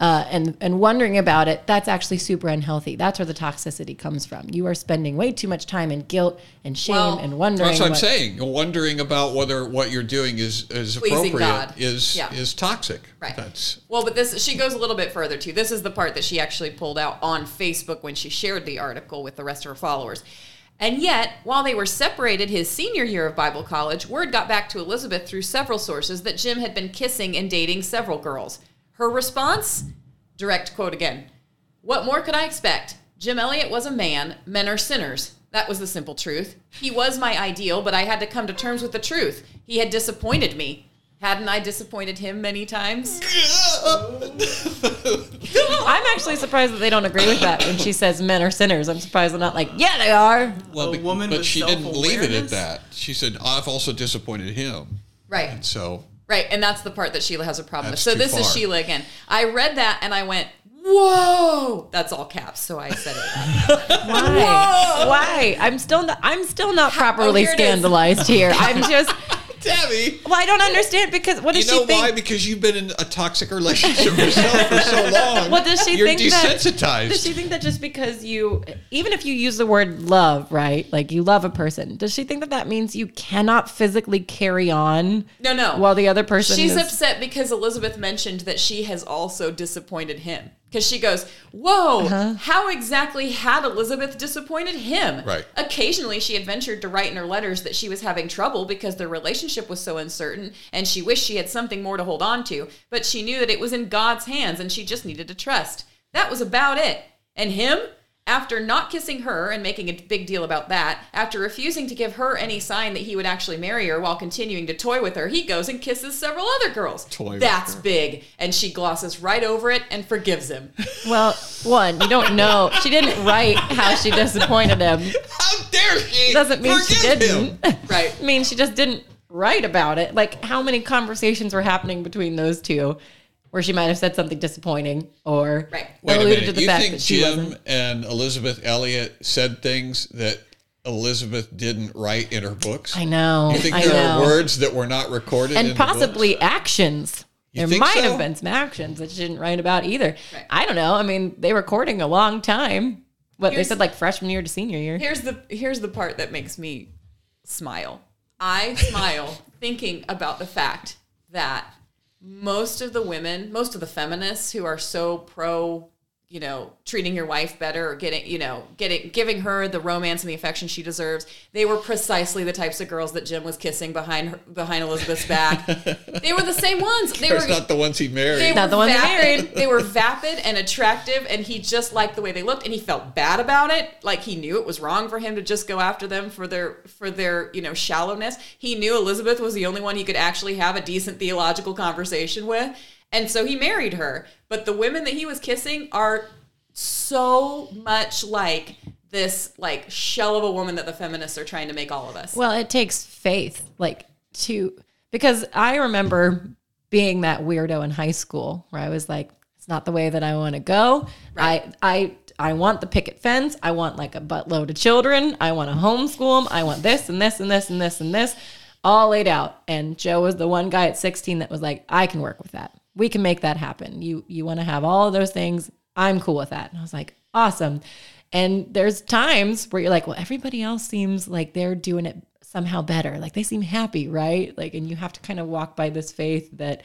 uh, and and wondering about it, that's actually super unhealthy. That's where the toxicity comes from. You are spending way too much time in guilt and shame Well, and wondering. That's what I'm what- saying. Wondering about whether what you're doing is is Pleasing appropriate God. is Yeah. is toxic. Right. That's Well, but this she goes a little bit further too. This is the part that she actually pulled out on Facebook when she shared the article with the rest of her followers. And yet, while they were separated his senior year of Bible college, word got back to Elisabeth through several sources that Jim had been kissing and dating several girls. Her response? Direct quote again. What more could I expect? Jim Elliot was a man, men are sinners. That was the simple truth. He was my ideal, but I had to come to terms with the truth. He had disappointed me. Hadn't I disappointed him many times? <laughs> I'm actually surprised that they don't agree with that when she says men are sinners. I'm surprised they're not like, yeah, they are. well, A be- woman but she didn't leave it at that. She said, "I've also disappointed him." Right. And So Right, and that's the part that Sheila has a problem That's with. So too this is. Sheila again. I read that and I went, "Whoa!" That's all caps, so I said it. <laughs> Why? Why? I'm still not. I'm still not oh, properly here it is. scandalized here. I'm <laughs> just. Tabby. Well, I don't understand because what You does know she think? You know why? Because you've been in a toxic relationship <laughs> yourself for so long. What does she You're think that- desensitized. Does she think that just because you, even if you use the word love, right? Like you love a person, does she think that that means you cannot physically carry on No, no. while the other person She's is. upset because Elisabeth mentioned that she has also disappointed him. Because she goes, Whoa, Uh-huh. how exactly had Elisabeth disappointed him? Right. Occasionally, she had ventured to write in her letters that she was having trouble because their relationship was so uncertain and she wished she had something more to hold on to, but she knew that it was in God's hands and she just needed to trust. That was about it. And him? After not kissing her and making a big deal about that, after refusing to give her any sign that he would actually marry her while continuing to toy with her, he goes and kisses several other girls. Toy with That's her. big. And she glosses right over it and forgives him. well, one, you don't know. She didn't write how she disappointed him. How dare she? Doesn't mean she didn't. him? <laughs> Right. I mean, she just didn't write about it. Like, how many conversations were happening between those two where she might have said something disappointing or Right. Wait a alluded to the you fact think that she Jim wasn't? and Elisabeth Elliot said things that Elisabeth didn't write in her books? I know. You think I there know. are words that were not recorded in and the possibly actions. You there might so? have been some actions that she didn't write about either. Right. I don't know. I mean, they were courting a long time. What Here's- they said, like freshman year to senior year. Here's the here's the part that makes me smile. I smile <laughs> thinking about the fact that most of the women, most of the feminists who are so pro you know, treating your wife better or getting, you know, getting giving her the romance and the affection she deserves. They were precisely the types of girls that Jim was kissing behind her, behind Elisabeth's back. <laughs> they were the same ones. They were not the ones he married. they Not were the ones he vapid. married. <laughs> They were vapid and attractive, and he just liked the way they looked, and he felt bad about it. Like he knew it was wrong for him to just go after them for their for their you know shallowness. He knew Elisabeth was the only one he could actually have a decent theological conversation with, and so he married her. But the women that he was kissing are so much like this like shell of a woman that the feminists are trying to make all of us. Well, it takes faith, like to because I remember being that weirdo in high school where I was like, it's not the way that I want to go. I I I want the picket fence. I want like a buttload of children. I want to homeschool them. I want this and this and this and this and this, all laid out. And Joe was the one guy at 16 that was like, I can work with that. We can make that happen. You you want to have all of those things. I'm cool with that. And I was like, awesome. And there's times where you're like, well, everybody else seems like they're doing it somehow better. Like they seem happy, right? Like, and you have to kind of walk by this faith that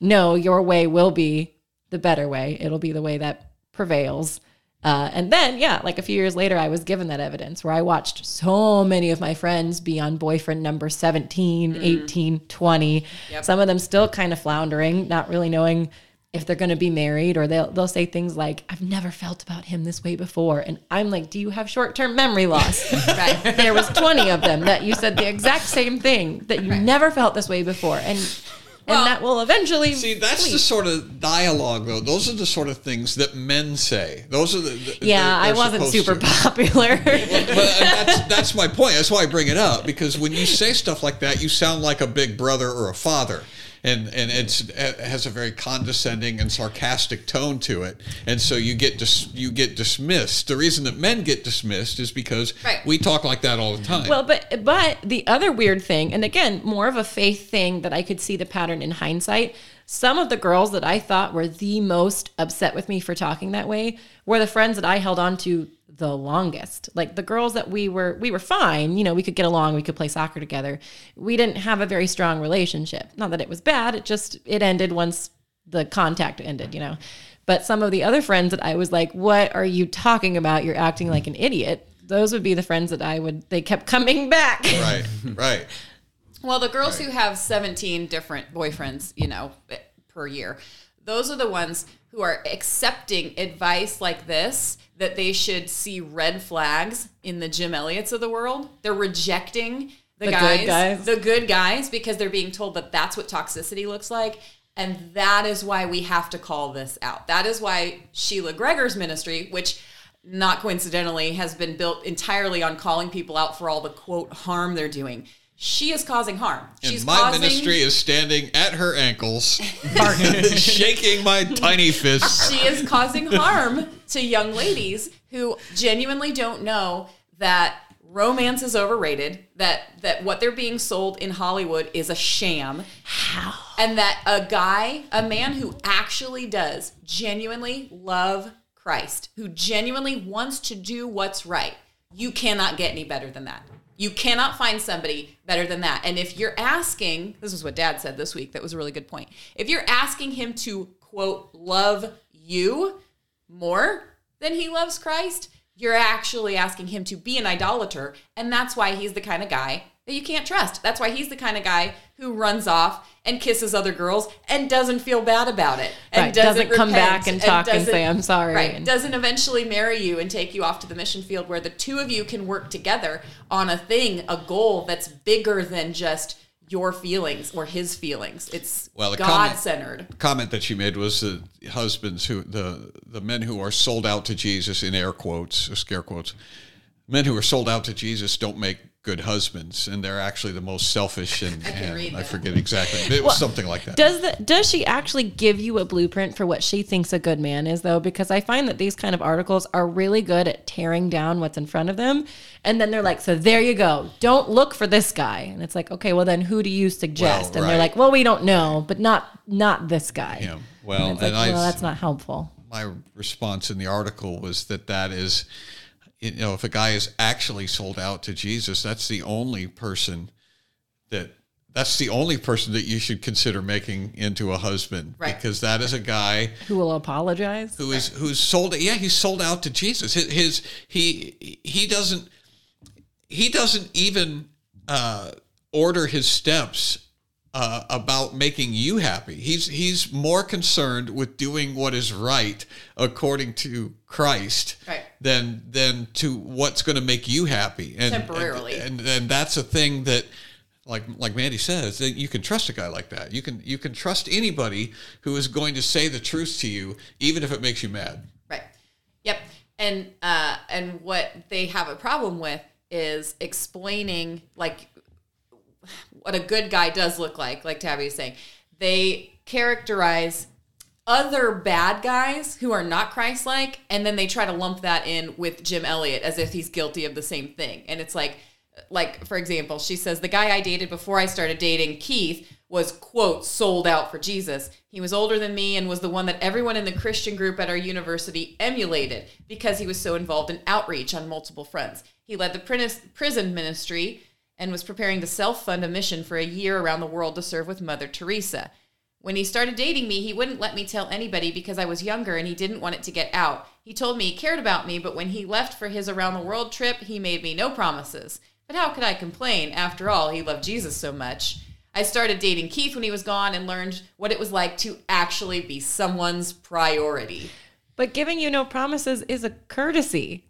no, your way will be the better way. It'll be the way that prevails. Uh, and then, yeah, like a few years later, I was given that evidence where I watched so many of my friends be on boyfriend number 17, 18, 20. Some of them still kind of floundering, not really knowing if they're going to be married or they'll they'll say things like I've never felt about him this way before. And I'm like do you have short-term memory loss? <laughs> Right. <laughs> there was 20 of them that you said the exact same thing that you never felt this way before. And and that will eventually See, that's the sort of dialogue, though. Those are the sort of things that men say. Those are the. the yeah they're- I they're wasn't super to. popular But that's that's my point. That's why I bring it up because when you say stuff like that, you sound like a big brother or a father, and and it's it has a very condescending and sarcastic tone to it, and so you get dis, you get dismissed. The reason that men get dismissed is because Right. we talk like that all the time. Well, but but the other weird thing, and again, more of a faith thing that I could see the pattern in hindsight. Some of the girls that I thought were the most upset with me for talking that way were the friends that I held on to the longest. Like the girls that we were we were fine, you know, we could get along, we could play soccer together. We didn't have a very strong relationship. Not that it was bad, it just it ended once the contact ended, you know. But some of the other friends that I was like, "What are you talking about? You're acting like an idiot." Those would be the friends that I would they kept coming back. right, right. Well, the girls who have 17 different boyfriends, you know, per year, those are the ones who are accepting advice like this that they should see red flags in the Jim Elliots of the world. They're rejecting the, The good guys, guys. the good guys, because they're being told that that's what toxicity looks like. And that is why we have to call this out. That is why Sheila Gregoire's ministry, which not coincidentally has been built entirely on calling people out for all the quote harm they're doing. She is causing harm. She's and my causing, ministry is standing at her ankles, <laughs> <laughs> shaking my tiny fist. she is causing harm to young ladies who genuinely don't know that romance is overrated that that what they're being sold in Hollywood is a sham how and that a guy a man who actually does genuinely love Christ who genuinely wants to do what's right you cannot get any better than that you cannot find somebody better than that and if you're asking this is what dad said this week that was a really good point if you're asking him to quote love you more than he loves Christ, you're actually asking him to be an idolater. And that's why he's the kind of guy that you can't trust. That's why he's the kind of guy who runs off and kisses other girls and doesn't feel bad about it. And Right, doesn't come back and talk and doesn't- say, "I'm sorry," Right. and- Doesn't eventually marry you and take you off to the mission field where the two of you can work together on a thing, a goal that's bigger than just your feelings or his feelings. It's Well, God centered. comment that she made was the husbands who the the men who are sold out to Jesus in air quotes scare quotes men who are sold out to Jesus don't make good husbands and they're actually the most selfish and, <laughs> and I forget exactly but it was something like that Does the does she actually give you a blueprint for what she thinks a good man is though? Because I find that these kind of articles are really good at tearing down what's in front of them, and then they're like, "So there you go. Don't look for this guy." And it's like, okay, well then who do you suggest? Well, and they're like, "Well, we don't know, but not not this guy." him well And and, like, I well, that's not helpful. my response in the article was that that is you know if a guy is actually sold out to Jesus that's the only person that that's the only person that you should consider making into a husband Right. because that is a guy Who will apologize? who is who's sold yeah he's sold out to jesus his, his he he doesn't he doesn't even uh order his steps uh, about making you happy. He's he's more concerned with doing what is right according to Christ Right. than than to what's going to make you happy. And, Temporarily. and, and and that's a thing that like like Mandy says you can trust a guy like that. You can you can trust anybody who is going to say the truth to you even if it makes you mad. Right. Yep. And uh, and what they have a problem with is explaining like what a good guy does look like. Like Tabby was saying, they characterize other bad guys who are not Christ-like, and then they try to lump that in with Jim Elliot as if he's guilty of the same thing. And it's like, like for example, she says the guy I dated before I started dating Keith was quote sold out for Jesus. He was older than me and was the one that everyone in the Christian group at our university emulated because he was so involved in outreach on multiple fronts. He led the prison ministry and was preparing to self-fund a mission for a year around the world to serve with Mother Teresa. When he started dating me, he wouldn't let me tell anybody because I was younger and he didn't want it to get out. He told me he cared about me, but when he left for his around the world trip, he made me no promises. But how could I complain? After all, he loved Jesus so much. I started dating Keith when he was gone and learned what it was like to actually be someone's priority. But giving you no promises is a courtesy.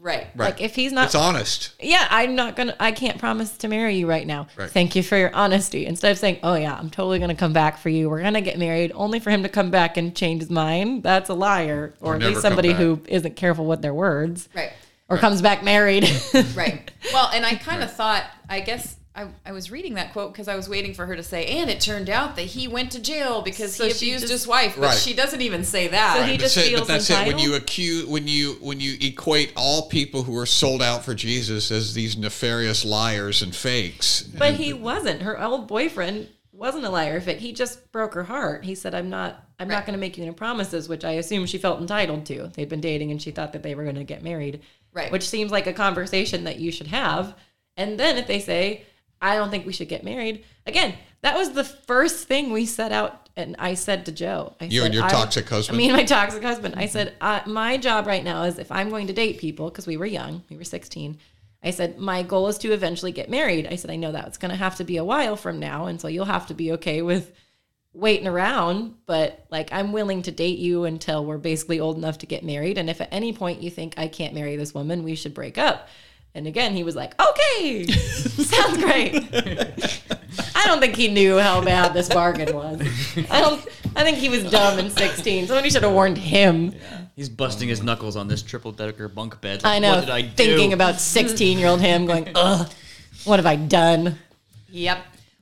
Right. Like if he's not It's honest. yeah, I'm not gonna. I can't promise to marry you right now. Right. Thank you for your honesty. Instead of saying, "Oh yeah, I'm totally gonna come back for you. We're gonna get married," only for him to come back and change his mind. That's a liar, or, Or at least somebody who isn't careful with their words, Right. or comes back married. <laughs> Right. Well, and I kind of thought, I guess I, I was reading that quote because I was waiting for her to say, and it turned out that he went to jail because So he abused just- his wife, but Right. she doesn't even say that. So he But just say- feels but that's it. When entitled? you accuse, when you when you equate all people who are sold out for Jesus as these nefarious liars and fakes, but he wasn't. Her old boyfriend wasn't a liar. Fake. He just broke her heart. He said, "I'm not. I'm Right. not going to make you any promises," which I assume she felt entitled to. They'd been dating, and she thought that they were going to get married. Right. Which seems like a conversation that you should have. And then if they say, "I don't think we should get married," again, that was the first thing we set out. And I said to Joe, I You said, and your I- toxic husband? Me and my toxic husband. I said, uh, my job right now is if I'm going to date people, because we were young, we were 16. I said, my goal is to eventually get married. I said, I know that it's going to have to be a while from now. And so you'll have to be okay with waiting around. But like, I'm willing to date you until we're basically old enough to get married. And if at any point you think I can't marry this woman, we should break up. And again, he was like, okay, <laughs> sounds great. I don't think he knew how bad this bargain was. I don't. I think he was dumb in 16. Somebody should have warned him. Yeah. He's busting his knuckles on this triple decker bunk bed. I know. What did I do? thinking about 16 year old him going, ugh, what have I done? Yep.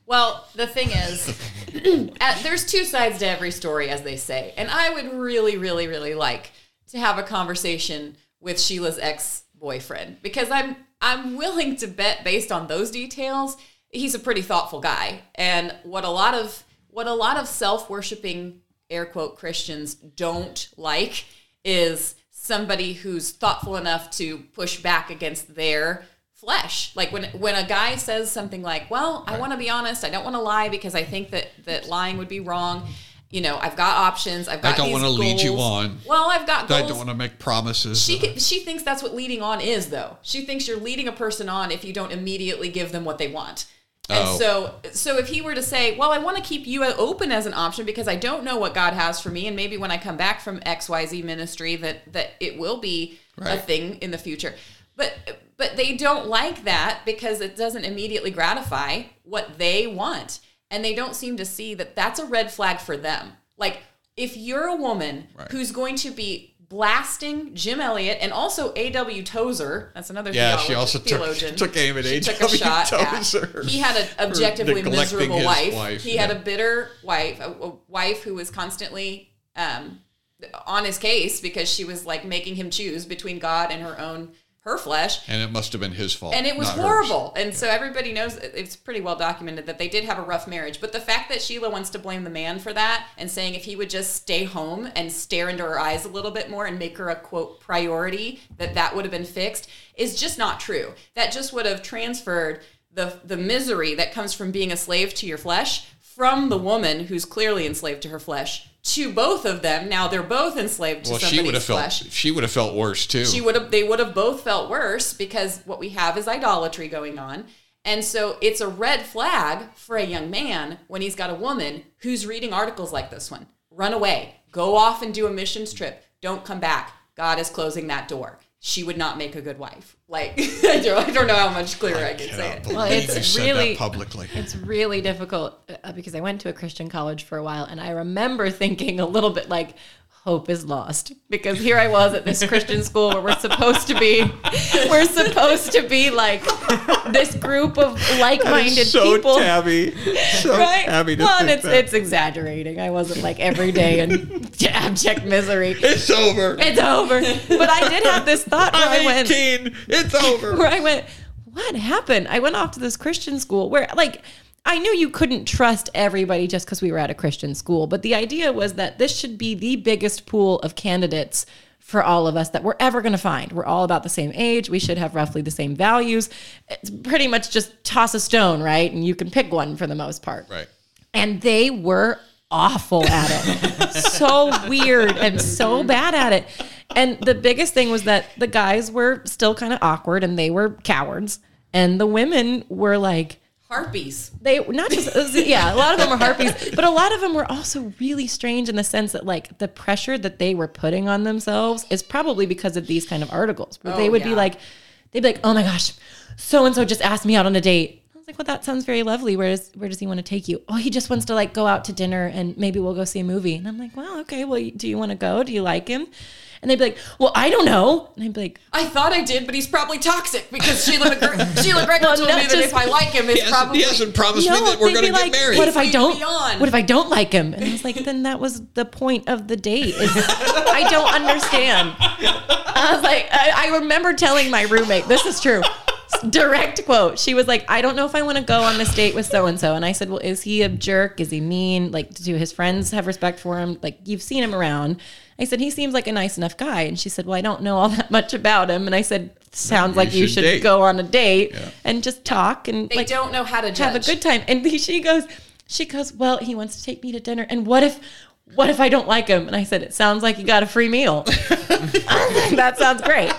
Well, the thing is, <clears throat> uh, there's two sides to every story, as they say. And I would really, really, really like to have a conversation with Sheila's ex boyfriend because I'm I'm willing to bet, based on those details, he's a pretty thoughtful guy. And what a lot of what a lot of self worshiping air quote Christians don't like is somebody who's thoughtful enough to push back against their flesh. Like when when a guy says something like, "Well, I want to be honest. I don't want to lie because I think that that lying would be wrong." You know, I've got options. I've got. I don't wanna lead you on. Well, I've got Goals. I don't want to make promises. She can, she thinks that's what leading on is, though. She thinks you're leading a person on if you don't immediately give them what they want. And Oh. so, so if he were to say, "Well, I want to keep you open as an option because I don't know what God has for me, and maybe when I come back from X Y Z ministry, that that it will be a thing in the future," but but they don't like that because it doesn't immediately gratify what they want, and they don't seem to see that that's a red flag for them. Like if you're a woman Right. who's going to be blasting Jim Elliot and also A.W. Tozer, that's another Yeah, she also took- theologian. took aim at took A.W. shot Tozer At. He had an objectively miserable wife. wife, He had a bitter wife, a, a wife who was constantly um, on his case because she was like making him choose between God and her own her flesh and it must have been his fault. and it was not hers. horrible. And so everybody knows it's pretty well documented that they did have a rough marriage. But the fact that Sheila wants to blame the man for that and saying if he would just stay home and stare into her eyes a little bit more and make her a quote priority, that that would have been fixed is just not true. That just would have transferred the the misery that comes from being a slave to your flesh from the woman who's clearly enslaved to her flesh to both of them. Now they're both enslaved to Well, she would have somebody's felt flesh. she would have felt worse too. She would have they would have both felt worse because what we have is idolatry going on. And so it's a red flag for a young man when he's got a woman who's reading articles like this one. Run away. Go off and do a missions trip. Don't come back. God is closing that door. She would not make a good wife. Like <laughs> I don't, I don't know how much clearer I, can say it. Well, it's you said really- that publicly. It's really difficult uh, because I went to a Christian college for a while and I remember thinking a little bit like hope is lost because here I was at this Christian school where we're supposed to be we're supposed to be like this group of like-minded people. tabby. So Right? tabby to well, it's that. it's exaggerating. I wasn't like every day in <laughs> abject misery. It's over. It's over. But I did have this thought where I I'm went 18. It's over. <laughs> where I went, what happened? I went off to this Christian school where, like, I knew you couldn't trust everybody just because we were at a Christian school, but the idea was that this should be the biggest pool of candidates for all of us that we're ever going to find. We're all about the same age. We should have roughly the same values. It's pretty much just toss a stone, right? And you can pick one for the most part Right. and they were awful at it. <laughs> so weird and so bad at it. And the biggest thing was that the guys were still kind of awkward and they were cowards. And the women were like, Harpies. they not just <laughs> yeah, a lot of them were harpies, but a lot of them were also really strange in the sense that like the pressure that they were putting on themselves is probably because of these kind of articles. Where they Oh, would be like, they'd be like, oh my gosh, so and so just asked me out on a date. I was like, well, that sounds very lovely. Where does where does he want to take you? Oh, he just wants to like go out to dinner and maybe we'll go see a movie. And I'm like, well, okay. Well, do you want to go? Do you like him? And they'd be like, well, I don't know. And I'd be like, I thought I did, but he's probably toxic because Sheila, McGr- <laughs> Sheila Greco Well, told not me that just- if I like him, it's He hasn't, probably he hasn't promised me that we're going to be get like, married. What if I don't? What if I don't like him? And I was like, then that was the point of the date. Is I don't understand. I was like, I, I remember telling my roommate, this is true. Direct quote. She was like, I don't know if I want to go on this date with so and so. And I said, Well, is he a jerk? Is he mean? Like, do his friends have respect for him? Like, you've seen him around. I said, He seems like a nice enough guy. And she said, Well, I don't know all <laughs> that much about him. And I said, Sounds You like you should should date. go on a date and just talk and They like don't know how to judge. have a good time. And she goes, she goes, well, he wants to take me to dinner. And what if, what if I don't like him? And I said, it sounds like you got a free meal. <laughs> <laughs> that sounds great.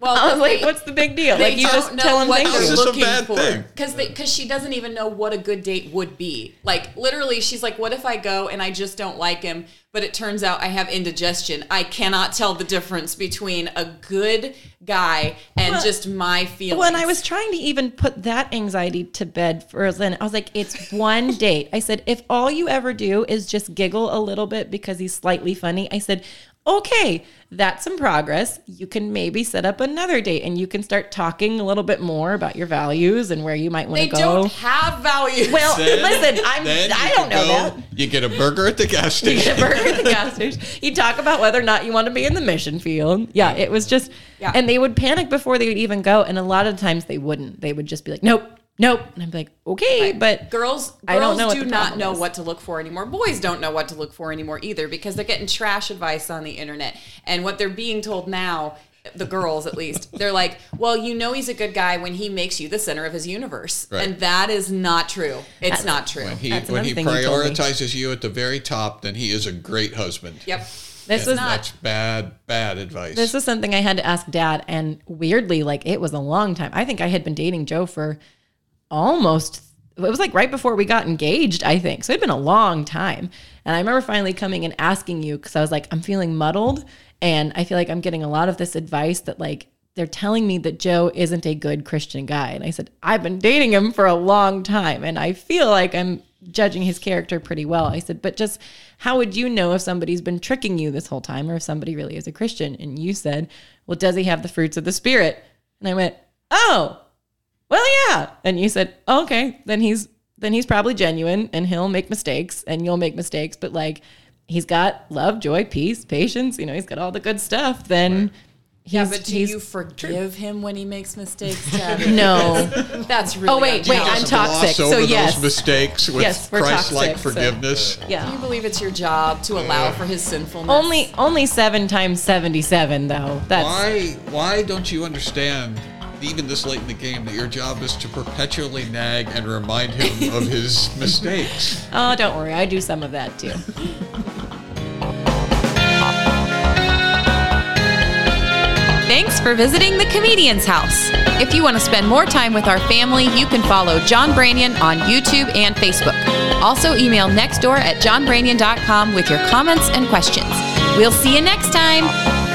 Well, I was like, they- what's the big deal? Like you just tell him what things they're looking bad for because because she doesn't even know what a good date would be. Like literally, she's like, "What if I go and I just don't like him, but it turns out I have indigestion? I cannot tell the difference between a good guy and Well- just my feelings." When I was trying to even put that anxiety to bed for Lynn, I was like, it's one date. I said, if all you ever do is just giggle a little bit because he's slightly funny, I said, okay, that's some progress. You can maybe set up another date and you can start talking a little bit more about your values and where you might want to go. They don't have values. Well, Then- listen, I'm I don't know go- that. You get a burger at the gas station. <laughs> You get a burger at the gas station. You talk about whether or not you want to be in the mission field. Yeah, it was just, Yeah. and they would panic before they would even go. And a lot of times they wouldn't. They would just be like, nope, nope. And I'm like, okay, but girls, girls I don't know what do not know is. what to look for anymore. Boys don't know what to look for anymore either because they're getting trash advice on the internet. And what they're being told now, the girls at least, <laughs> they're like, well, you know he's a good guy when he makes you the center of his universe. Right. And that is not true. It's not true. When he, That's when he another thing you prioritizes you at the very top, then he is a great husband. Yep. this And is that's bad, bad advice. this is something I had to ask dad. And weirdly, like it was a long time. I think I had been dating Joe for almost it was like right before we got engaged, I think. So it'd been a long time. And I remember finally coming and asking you because I was like, I'm feeling muddled. And I feel like I'm getting a lot of this advice that, like, they're telling me that Joe isn't a good Christian guy. And I said, I've been dating him for a long time. And I feel like I'm judging his character pretty well. I said, but just how would you know if somebody's been tricking you this whole time or if somebody really is a Christian? And you said, well, does he have the fruits of the Spirit? And I went, oh, well yeah and you said oh, okay then he's then he's probably genuine and he'll make mistakes and you'll make mistakes but like he's got love joy peace patience you know he's got all the good stuff then he's, Yeah, but do he's you forgive him when he makes mistakes, <laughs> Tabby? no That's really Oh, wait, wait, I'm unchallenged. toxic, Gloss so over yes. those mistakes with Yes, Christ-like toxic, so- forgiveness. Do you believe it's your job to allow for his sinfulness? only only seven times 77 though that's Why? Why don't you understand even this late in the game, that your job is to perpetually nag and remind him of his <laughs> mistakes. Oh, don't worry. I do some of that too. <laughs> Thanks for visiting the Comedian's House. If you want to spend more time with our family, you can follow John Branyan on YouTube and Facebook. Also, email nextdoor at johnbranyan.com with your comments and questions. We'll see you next time.